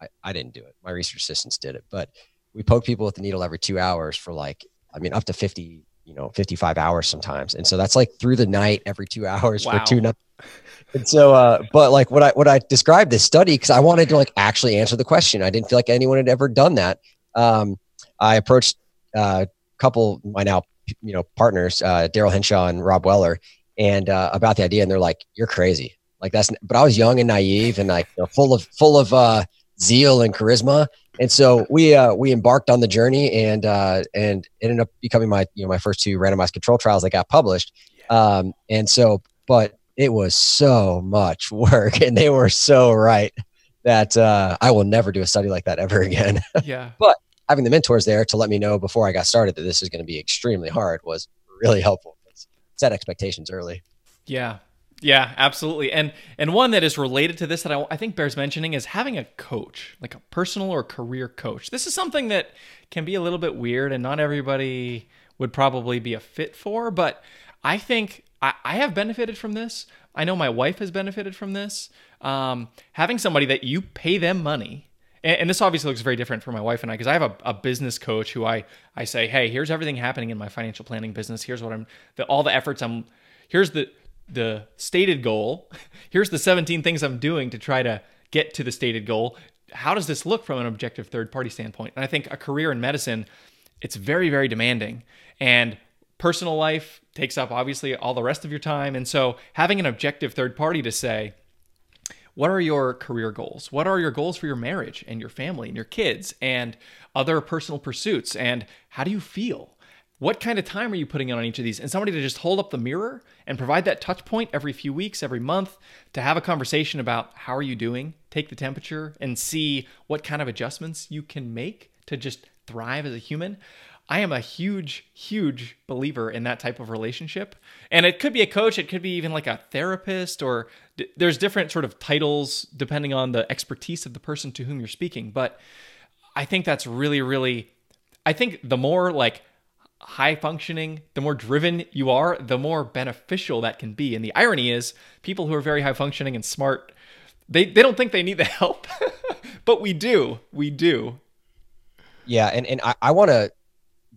I, I didn't do it. My research assistants did it, but we poked people with the needle every two hours for like, I mean, up to 50, you know, 55 hours sometimes. And so that's like through the night every two hours wow. for two nights. And so, uh, but like what I, what I described this study, cause I wanted to like actually answer the question. I didn't feel like anyone had ever done that. Um, I approached uh, couple my now you know partners, uh, Daryl Henshaw and Rob Weller, and uh, about the idea, and they're like, "You're crazy." Like that's, but I was young and naive and like you know, full of full of uh, zeal and charisma, and so we uh, we embarked on the journey, and uh, and ended up becoming my you know my first two randomized control trials that got published, um, and so but it was so much work, and they were so right that uh, I will never do a study like that ever again. Yeah, but having the mentors there to let me know before I got started that this is going to be extremely hard was really helpful. Set expectations early. Yeah. Yeah, absolutely. And and one that is related to this that I, I think bears mentioning is having a coach, like a personal or career coach. This is something that can be a little bit weird and not everybody would probably be a fit for, but I think I, I have benefited from this. I know my wife has benefited from this. Um, having somebody that you pay them money and, and this obviously looks very different for my wife and I because I have a, a, business coach who I I say, hey, here's everything happening in my financial planning business. Here's what I'm the, all the efforts I'm. Here's the the stated goal. Here's the 17 things I'm doing to try to get to the stated goal. How does this look from an objective third party standpoint? And I think a career in medicine, it's very very demanding and personal life takes up obviously all the rest of your time and so having an objective third party to say what are your career goals? What are your goals for your marriage and your family and your kids and other personal pursuits? And how do you feel? What kind of time are you putting in on each of these? And somebody to just hold up the mirror and provide that touch point every few weeks, every month to have a conversation about how are you doing, take the temperature, and see what kind of adjustments you can make to just thrive as a human. I am a huge, huge believer in that type of relationship. And it could be a coach, it could be even like a therapist, or d- there's different sort of titles depending on the expertise of the person to whom you're speaking. But I think that's really, really, I think the more like high functioning, the more driven you are, the more beneficial that can be. And the irony is, people who are very high functioning and smart, they, they don't think they need the help, but we do. We do. Yeah. And, and I, I want to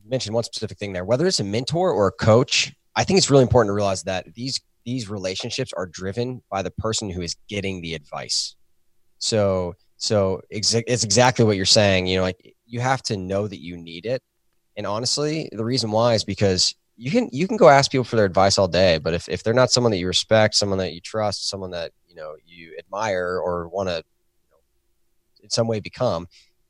mention one specific thing there. Whether it's a mentor or a coach, I think it's really important to realize that these these relationships are driven by the person who is getting the advice. So so it's exactly what you're saying. You know, like you have to know that you need it. And honestly, the reason why is because you can you can go ask people for their advice all day, but if, if they're not someone that you respect, someone that you trust, someone that you know you admire or want to you know, in some way become,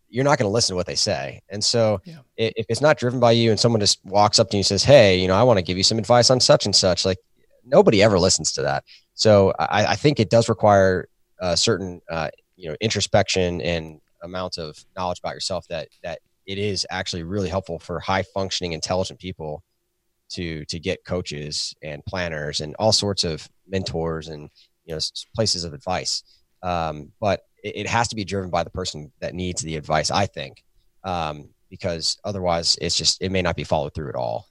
you're not going to listen to what they say. And so yeah. if it's not driven by you and someone just walks up to you and says, Hey, you know, I want to give you some advice on such and such, like nobody ever listens to that. So I, I think it does require a certain, uh, you know, introspection and amount of knowledge about yourself that, that it is actually really helpful for high functioning, intelligent people to, to get coaches and planners and all sorts of mentors and, you know, places of advice. Um, but it, it, has to be driven by the person that needs the advice, I think, um, because otherwise it's just, it may not be followed through at all.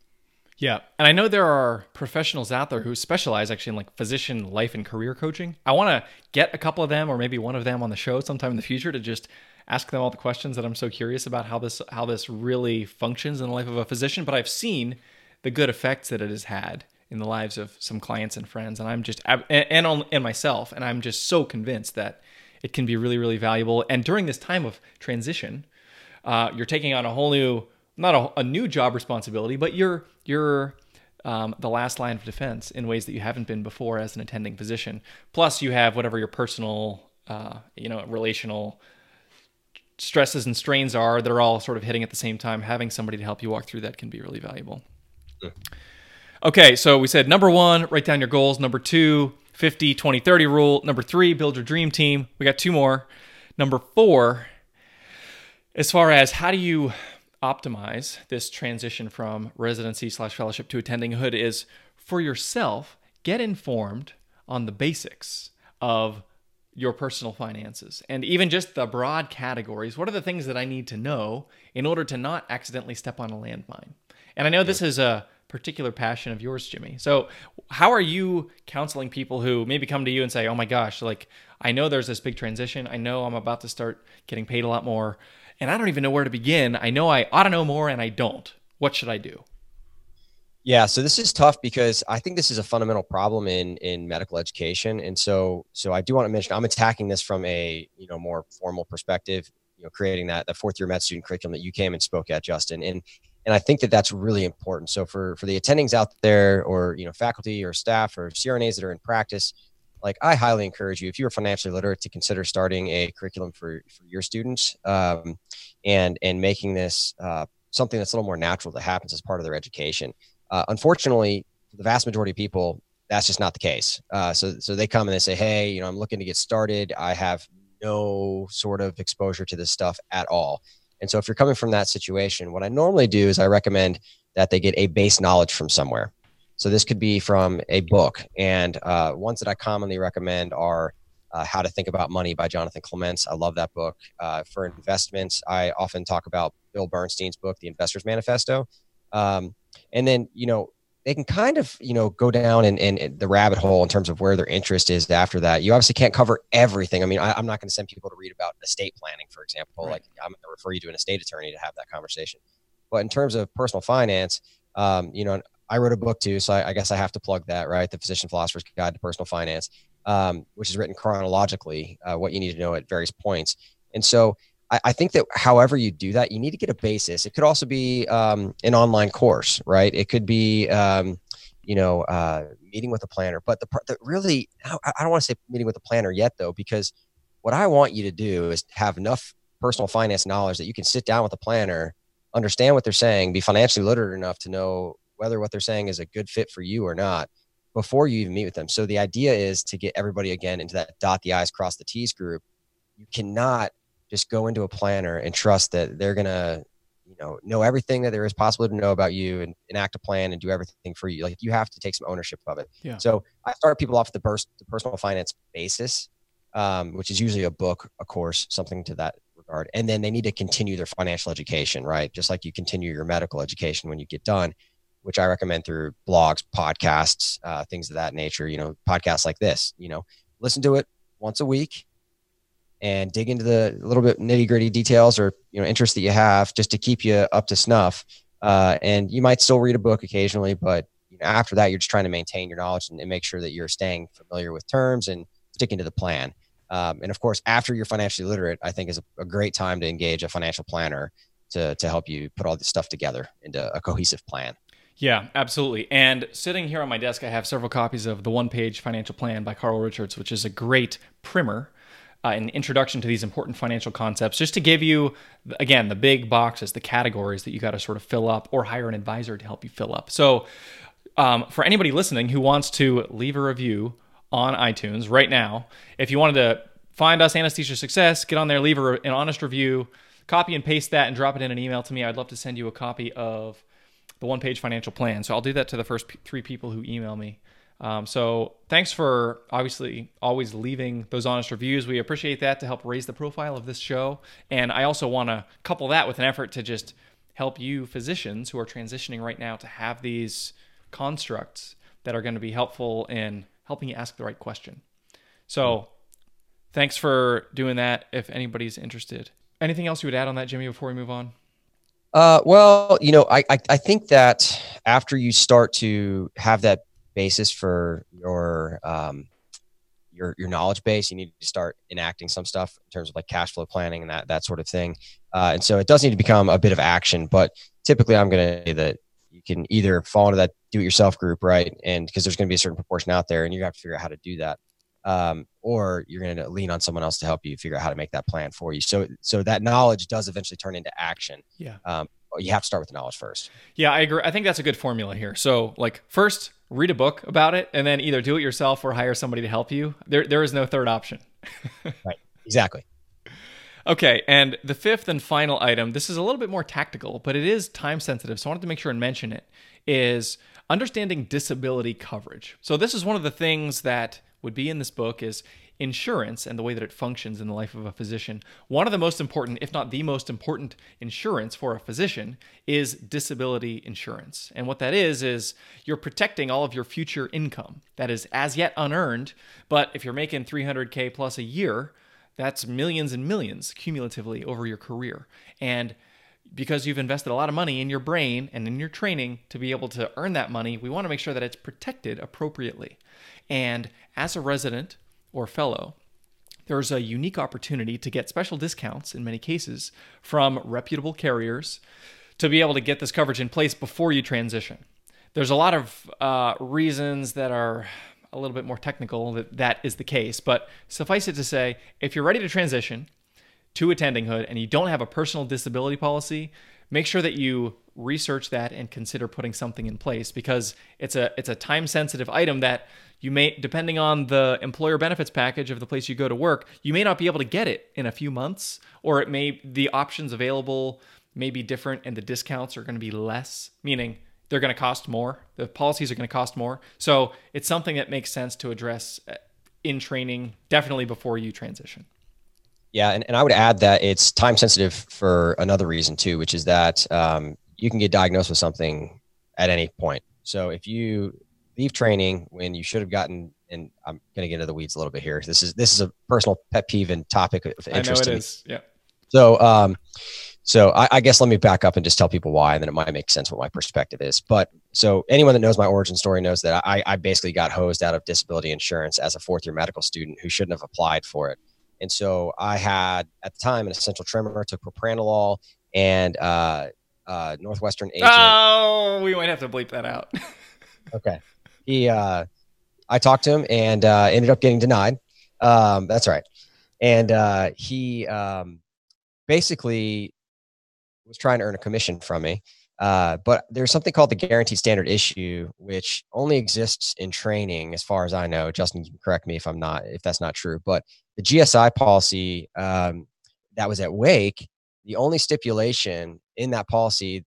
Yeah. And I know there are professionals out there who specialize actually in like physician life and career coaching. I want to get a couple of them or maybe one of them on the show sometime in the future to just ask them all the questions that I'm so curious about how this how this really functions in the life of a physician, but I've seen the good effects that it has had in the lives of some clients and friends and I'm just and and, and myself and I'm just so convinced that it can be really, really valuable. And during this time of transition, uh, you're taking on a whole new, not a, a new job responsibility, but you're you're um, the last line of defense in ways that you haven't been before as an attending physician. Plus, you have whatever your personal, uh, you know, relational stresses and strains are that are all sort of hitting at the same time. Having somebody to help you walk through that can be really valuable. Okay, so we said number one, write down your goals. Number two, 50, 20, 30 rule. Number three, build your dream team. We got two more. Number four, as far as how do you optimize this transition from residency slash fellowship to attending hood is for yourself, get informed on the basics of your personal finances and even just the broad categories. What are the things that I need to know in order to not accidentally step on a landmine? And I know this is a particular passion of yours, Jimmy. So, how are you counseling people who maybe come to you and say, "Oh my gosh, like I know there's this big transition. I know I'm about to start getting paid a lot more, and I don't even know where to begin. I know I ought to know more and I don't. What should I do?" Yeah, so this is tough because I think this is a fundamental problem in in medical education, and so so I do want to mention I'm attacking this from a you know more formal perspective, you know, creating that the fourth year med student curriculum that you came and spoke at, Justin, and and I think that that's really important. So for for the attendings out there, or you know, faculty or staff or CRNAs that are in practice, like I highly encourage you, if you're financially literate, to consider starting a curriculum for for your students, um, and and making this uh, something that's a little more natural that happens as part of their education. Uh, unfortunately, the vast majority of people, that's just not the case. Uh, so so they come and they say, hey, you know, I'm looking to get started. I have no sort of exposure to this stuff at all and so if you're coming from that situation, what I normally do is I recommend that they get a base knowledge from somewhere. So this could be from a book, and uh, ones that I commonly recommend are uh, How to Think About Money by Jonathan Clements. I love that book. Uh, for investments, I often talk about Bill Bernstein's book, The Investor's Manifesto. Um, and then, you know, they can kind of you know go down in, in, the rabbit hole in terms of where their interest is after that. You obviously can't cover everything. I mean I, am not going to send people to read about estate planning for example. Right. like i'm going to refer you to an estate attorney to have that conversation. But in terms of personal finance um, you know i wrote a book too so I, I, guess i have to plug that right? The physician philosopher's guide to personal finance um, which is written chronologically uh, what you need to know at various points. And so I, I, think that however you do that, you need to get a basis. It could also be um, an online course, right? It could be, um, you know, uh, meeting with a planner. But the part that really, I don't want to say meeting with a planner yet, though, because what I want you to do is have enough personal finance knowledge that you can sit down with a planner, understand what they're saying, be financially literate enough to know whether what they're saying is a good fit for you or not before you even meet with them. So the idea is to get everybody again into that dot the i's cross the t's group. You cannot just go into a planner and trust that they're gonna you know know everything that there is possible to know about you and enact a plan and do everything for you. Like you have to take some ownership of it. Yeah. so i start people off the, pers- the personal finance basis um, which is usually a book a course something to that regard. And then they need to continue their financial education right? Just like you continue your medical education when you get done which i recommend through blogs podcasts uh, things of that nature you know podcasts like this you know. Listen to it once a week and dig into the little bit nitty gritty details or you know interests that you have just to keep you up to snuff. Uh, and you might still read a book occasionally, but you know, after that, you're just trying to maintain your knowledge and, and, make sure that you're staying familiar with terms and sticking to the plan. Um, and of course, after you're financially literate, I think is a, a, great time to engage a financial planner to to help you put all this stuff together into a cohesive plan. Yeah, absolutely. And sitting here on my desk, I have several copies of the One Page Financial Plan by Carl Richards, which is a great primer uh, an introduction to these important financial concepts, just to give you, again, the big boxes, the categories that you got to sort of fill up or hire an advisor to help you fill up. So, um, for anybody listening who wants to leave a review on iTunes right now, if you wanted to find us, Anesthesia Success, get on there, leave an honest review, copy and paste that, and drop it in an email to me. I'd love to send you a copy of the one page financial plan. So I'll do that to the first p- three people who email me. Um, so thanks for obviously always leaving those honest reviews. We appreciate that to help raise the profile of this show. And I also want to couple that with an effort to just help you physicians who are transitioning right now to have these constructs that are going to be helpful in helping you ask the right question. So thanks for doing that. If anybody's interested, anything else you would add on that, Jimmy, before we move on? Uh, well, you know, I, I, I think that after you start to have that basis for your um, your your knowledge base. You need to start enacting some stuff in terms of like cash flow planning and that that sort of thing. Uh, and so it does need to become a bit of action. But typically, I'm going to say that you can either fall into that do-it-yourself group, right? And because there's going to be a certain proportion out there, and you have to figure out how to do that. Um, or you're going to lean on someone else to help you figure out how to make that plan for you. So, so that knowledge does eventually turn into action. Yeah. Um, you have to start with the knowledge first. Yeah, I agree. I think that's a good formula here. So, like, first read a book about it, and then either do it yourself or hire somebody to help you. There, there is no third option. right. Exactly. Okay, and the fifth and final item, this is a little bit more tactical, but it is time sensitive, so I wanted to make sure and mention it, is understanding disability coverage. So this is one of the things that would be in this book is insurance and the way that it functions in the life of a physician. One of the most important, if not the most important insurance for a physician is disability insurance. And what that is, is you're protecting all of your future income that is as yet unearned. But if you're making 300K plus a year, that's millions and millions cumulatively over your career. And because you've invested a lot of money in your brain and in your training to be able to earn that money, we want to make sure that it's protected appropriately. And as a resident or fellow, there's a unique opportunity to get special discounts in many cases from reputable carriers to be able to get this coverage in place before you transition. There's a lot of uh, reasons that are a little bit more technical that that is the case, but suffice it to say, if you're ready to transition to attendinghood and you don't have a personal disability policy, make sure that you research that and consider putting something in place because it's a it's a time sensitive item that you may depending on the employer benefits package of the place you go to work you may not be able to get it in a few months or it may the options available may be different and the discounts are going to be less meaning they're going to cost more the policies are going to cost more. So it's something that makes sense to address uh, in training definitely before you transition yeah, and, and I would add that it's time sensitive for another reason too, which is that um, you can get diagnosed with something at any point. So if you leave training when you should have gotten, and I'm going to get into the weeds a little bit here. This is this is a personal pet peeve and topic of interest. I know it is. Yeah. So, um, so I, I, guess let me back up and just tell people why, and then it might make sense what my perspective is. But so anyone that knows my origin story knows that I, I basically got hosed out of disability insurance as a fourth year medical student who shouldn't have applied for it. And so I had at the time an essential tremor, took propranolol, and uh, uh, Northwestern agent. Oh, we might have to bleep that out. okay. He, uh, I talked to him and uh, ended up getting denied. Um, that's right. And uh, he um, basically was trying to earn a commission from me. Uh, but there's something called the guaranteed standard issue, which only exists in training, as far as I know. Justin, correct me if I'm not, if that's not true. But the GSI policy um, that was at Wake the only stipulation in that policy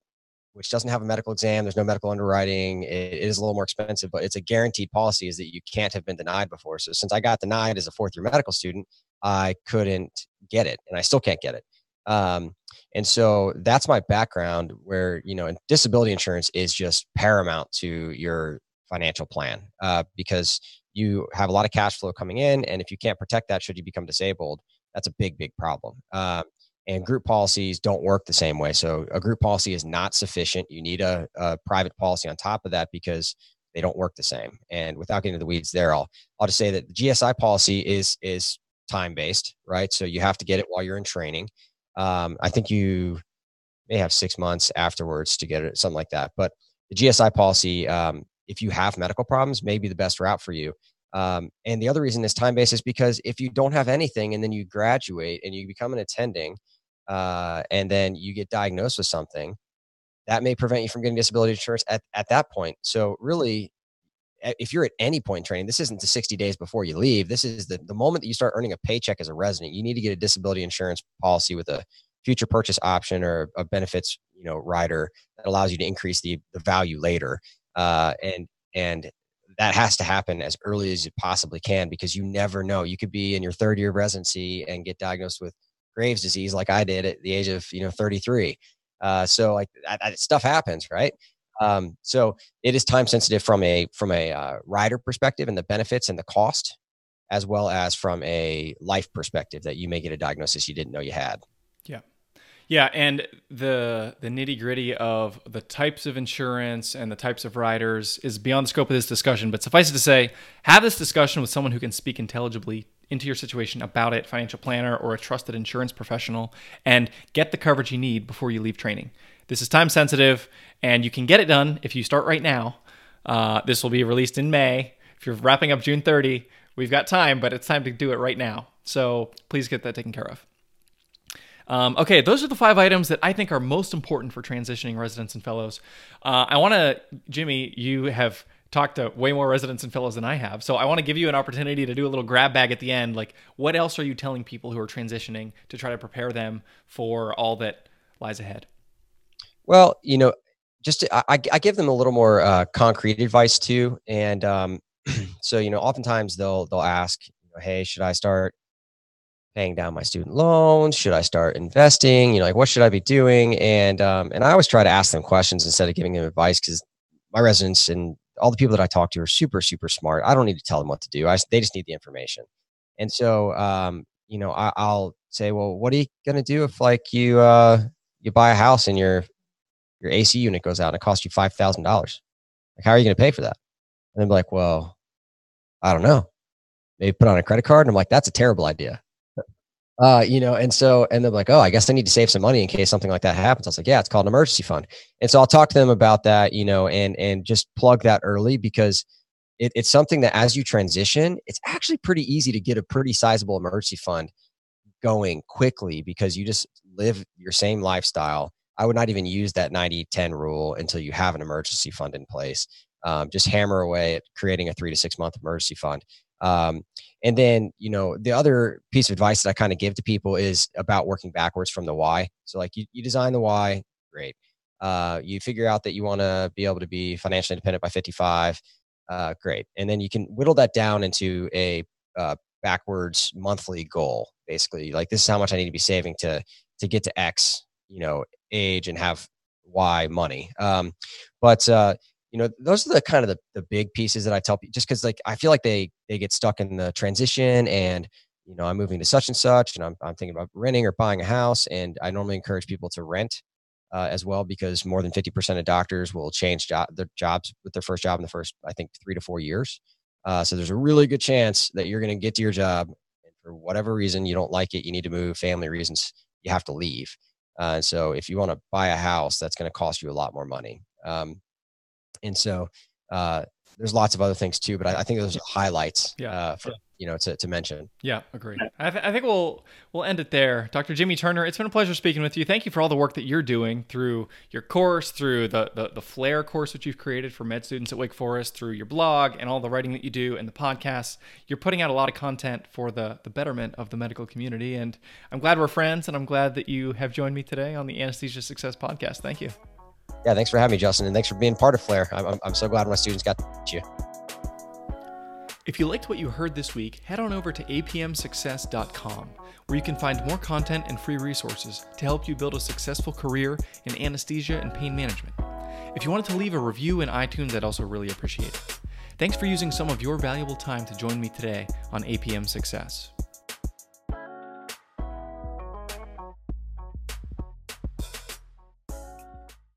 which doesn't have a medical exam there's no medical underwriting it is a little more expensive but it's a guaranteed policy is that you can't have been denied before. So since i got denied as a fourth year medical student i couldn't get it and i still can't get it. Um, and so that's my background where you know disability insurance is just paramount to your financial plan uh, because you have a lot of cash flow coming in and if you can't protect that should you become disabled that's a big big problem um, and group policies don't work the same way. So a group policy is not sufficient. You need a, a, private policy on top of that because they don't work the same. And without getting into the weeds there, I'll I'll just say that the GSI policy is is time based, right? So you have to get it while you're in training. Um, I think you may have six months afterwards to get it, something like that. But the GSI policy, um, if you have medical problems, may be the best route for you. Um, and the other reason is time based is because if you don't have anything and then you graduate and you become an attending, uh, and then you get diagnosed with something, that may prevent you from getting disability insurance at, at that point. So really, if you're at any point in training, this isn't the 60 days before you leave. This is the, the moment that you start earning a paycheck as a resident. You need to get a disability insurance policy with a future purchase option or a benefits, you know, rider that allows you to increase the, the value later. Uh, and and that has to happen as early as you possibly can because you never know. You could be in your third year of residency and get diagnosed with Graves' disease, like I did at the age of you know 33. Uh, so like that, stuff happens, right? Um, so it is time sensitive from a from a uh, rider perspective and the benefits and the cost, as well as from a life perspective that you may get a diagnosis you didn't know you had. Yeah. Yeah, and the the nitty gritty of the types of insurance and the types of riders is beyond the scope of this discussion. But suffice it to say, have this discussion with someone who can speak intelligibly into your situation about it, financial planner or a trusted insurance professional, and get the coverage you need before you leave training. This is time sensitive, and you can get it done if you start right now. Uh, this will be released in May. If you're wrapping up June 30, we've got time, but it's time to do it right now. So please get that taken care of. Um, okay, those are the five items that I think are most important for transitioning residents and fellows. Uh, I want to, Jimmy, you have talked to way more residents and fellows than I have. So I want to give you an opportunity to do a little grab bag at the end. Like, what else are you telling people who are transitioning to try to prepare them for all that lies ahead? Well, you know, just to, I, I, give them a little more uh, concrete advice too, and um, so you know, oftentimes they'll they'll ask, "Hey, should I start paying down my student loans? Should I start investing? You know, like what should I be doing?" And um, and I always try to ask them questions instead of giving them advice because my residents and all the people that I talk to are super, super smart. I don't need to tell them what to do. I, they just need the information. And so, um, you know, I, will say, well, what are you going to do if like you, uh, you buy a house and your, your AC unit goes out and it costs you $5,000? Like, how are you going to pay for that? And they're like, well, I don't know. Maybe put on a credit card. And I'm like, that's a terrible idea. Uh, you know, and so, and they're like, oh, I guess I need to save some money in case something like that happens. I was like, yeah, it's called an emergency fund. And so I'll talk to them about that, you know, and, and just plug that early because it, it's something that as you transition, it's actually pretty easy to get a pretty sizable emergency fund going quickly because you just live your same lifestyle. I would not even use that 90 10 rule until you have an emergency fund in place. Um, just hammer away at creating a three to six month emergency fund. Um, and then, you know, the other piece of advice that I kind of give to people is about working backwards from the why. So, like, you, you design the why, great. Uh, you figure out that you want to be able to be financially independent by 55, uh, great. And then you can whittle that down into a uh, backwards monthly goal, basically. Like, this is how much I need to be saving to to get to X, you know, age and have Y money. Um, but uh, you know those are the kind of the, the big pieces that i tell people just because like i feel like they they get stuck in the transition and you know i'm moving to such and such and i'm, I'm thinking about renting or buying a house and i normally encourage people to rent uh, as well because more than 50% of doctors will change job, their jobs with their first job in the first i think three to four years. Uh, so there's a really good chance that you're going to get to your job and for whatever reason you don't like it you need to move family reasons you have to leave. Uh, and so if you want to buy a house that's going to cost you a lot more money. Um, and so uh, there's lots of other things too, but I, I think those are highlights yeah. Uh, for, yeah. you know to, to mention. Yeah, agree. I, th- I, think we'll we'll end it there. Dr. Jimmy Turner, it's been a pleasure speaking with you. Thank you for all the work that you're doing through your course, through the the, the Flair course which you've created for med students at Wake Forest, through your blog and all the writing that you do and the podcasts. You're putting out a lot of content for the the betterment of the medical community, and I'm glad we're friends, and I'm glad that you have joined me today on the Anesthesia Success Podcast. Thank you. Yeah, thanks for having me, Justin, and thanks for being part of Flair. I'm, I'm so glad my students got you. If you liked what you heard this week, head on over to apmsuccess.com, where you can find more content and free resources to help you build a successful career in anesthesia and pain management. If you wanted to leave a review in iTunes, I'd also really appreciate it. Thanks for using some of your valuable time to join me today on APM Success.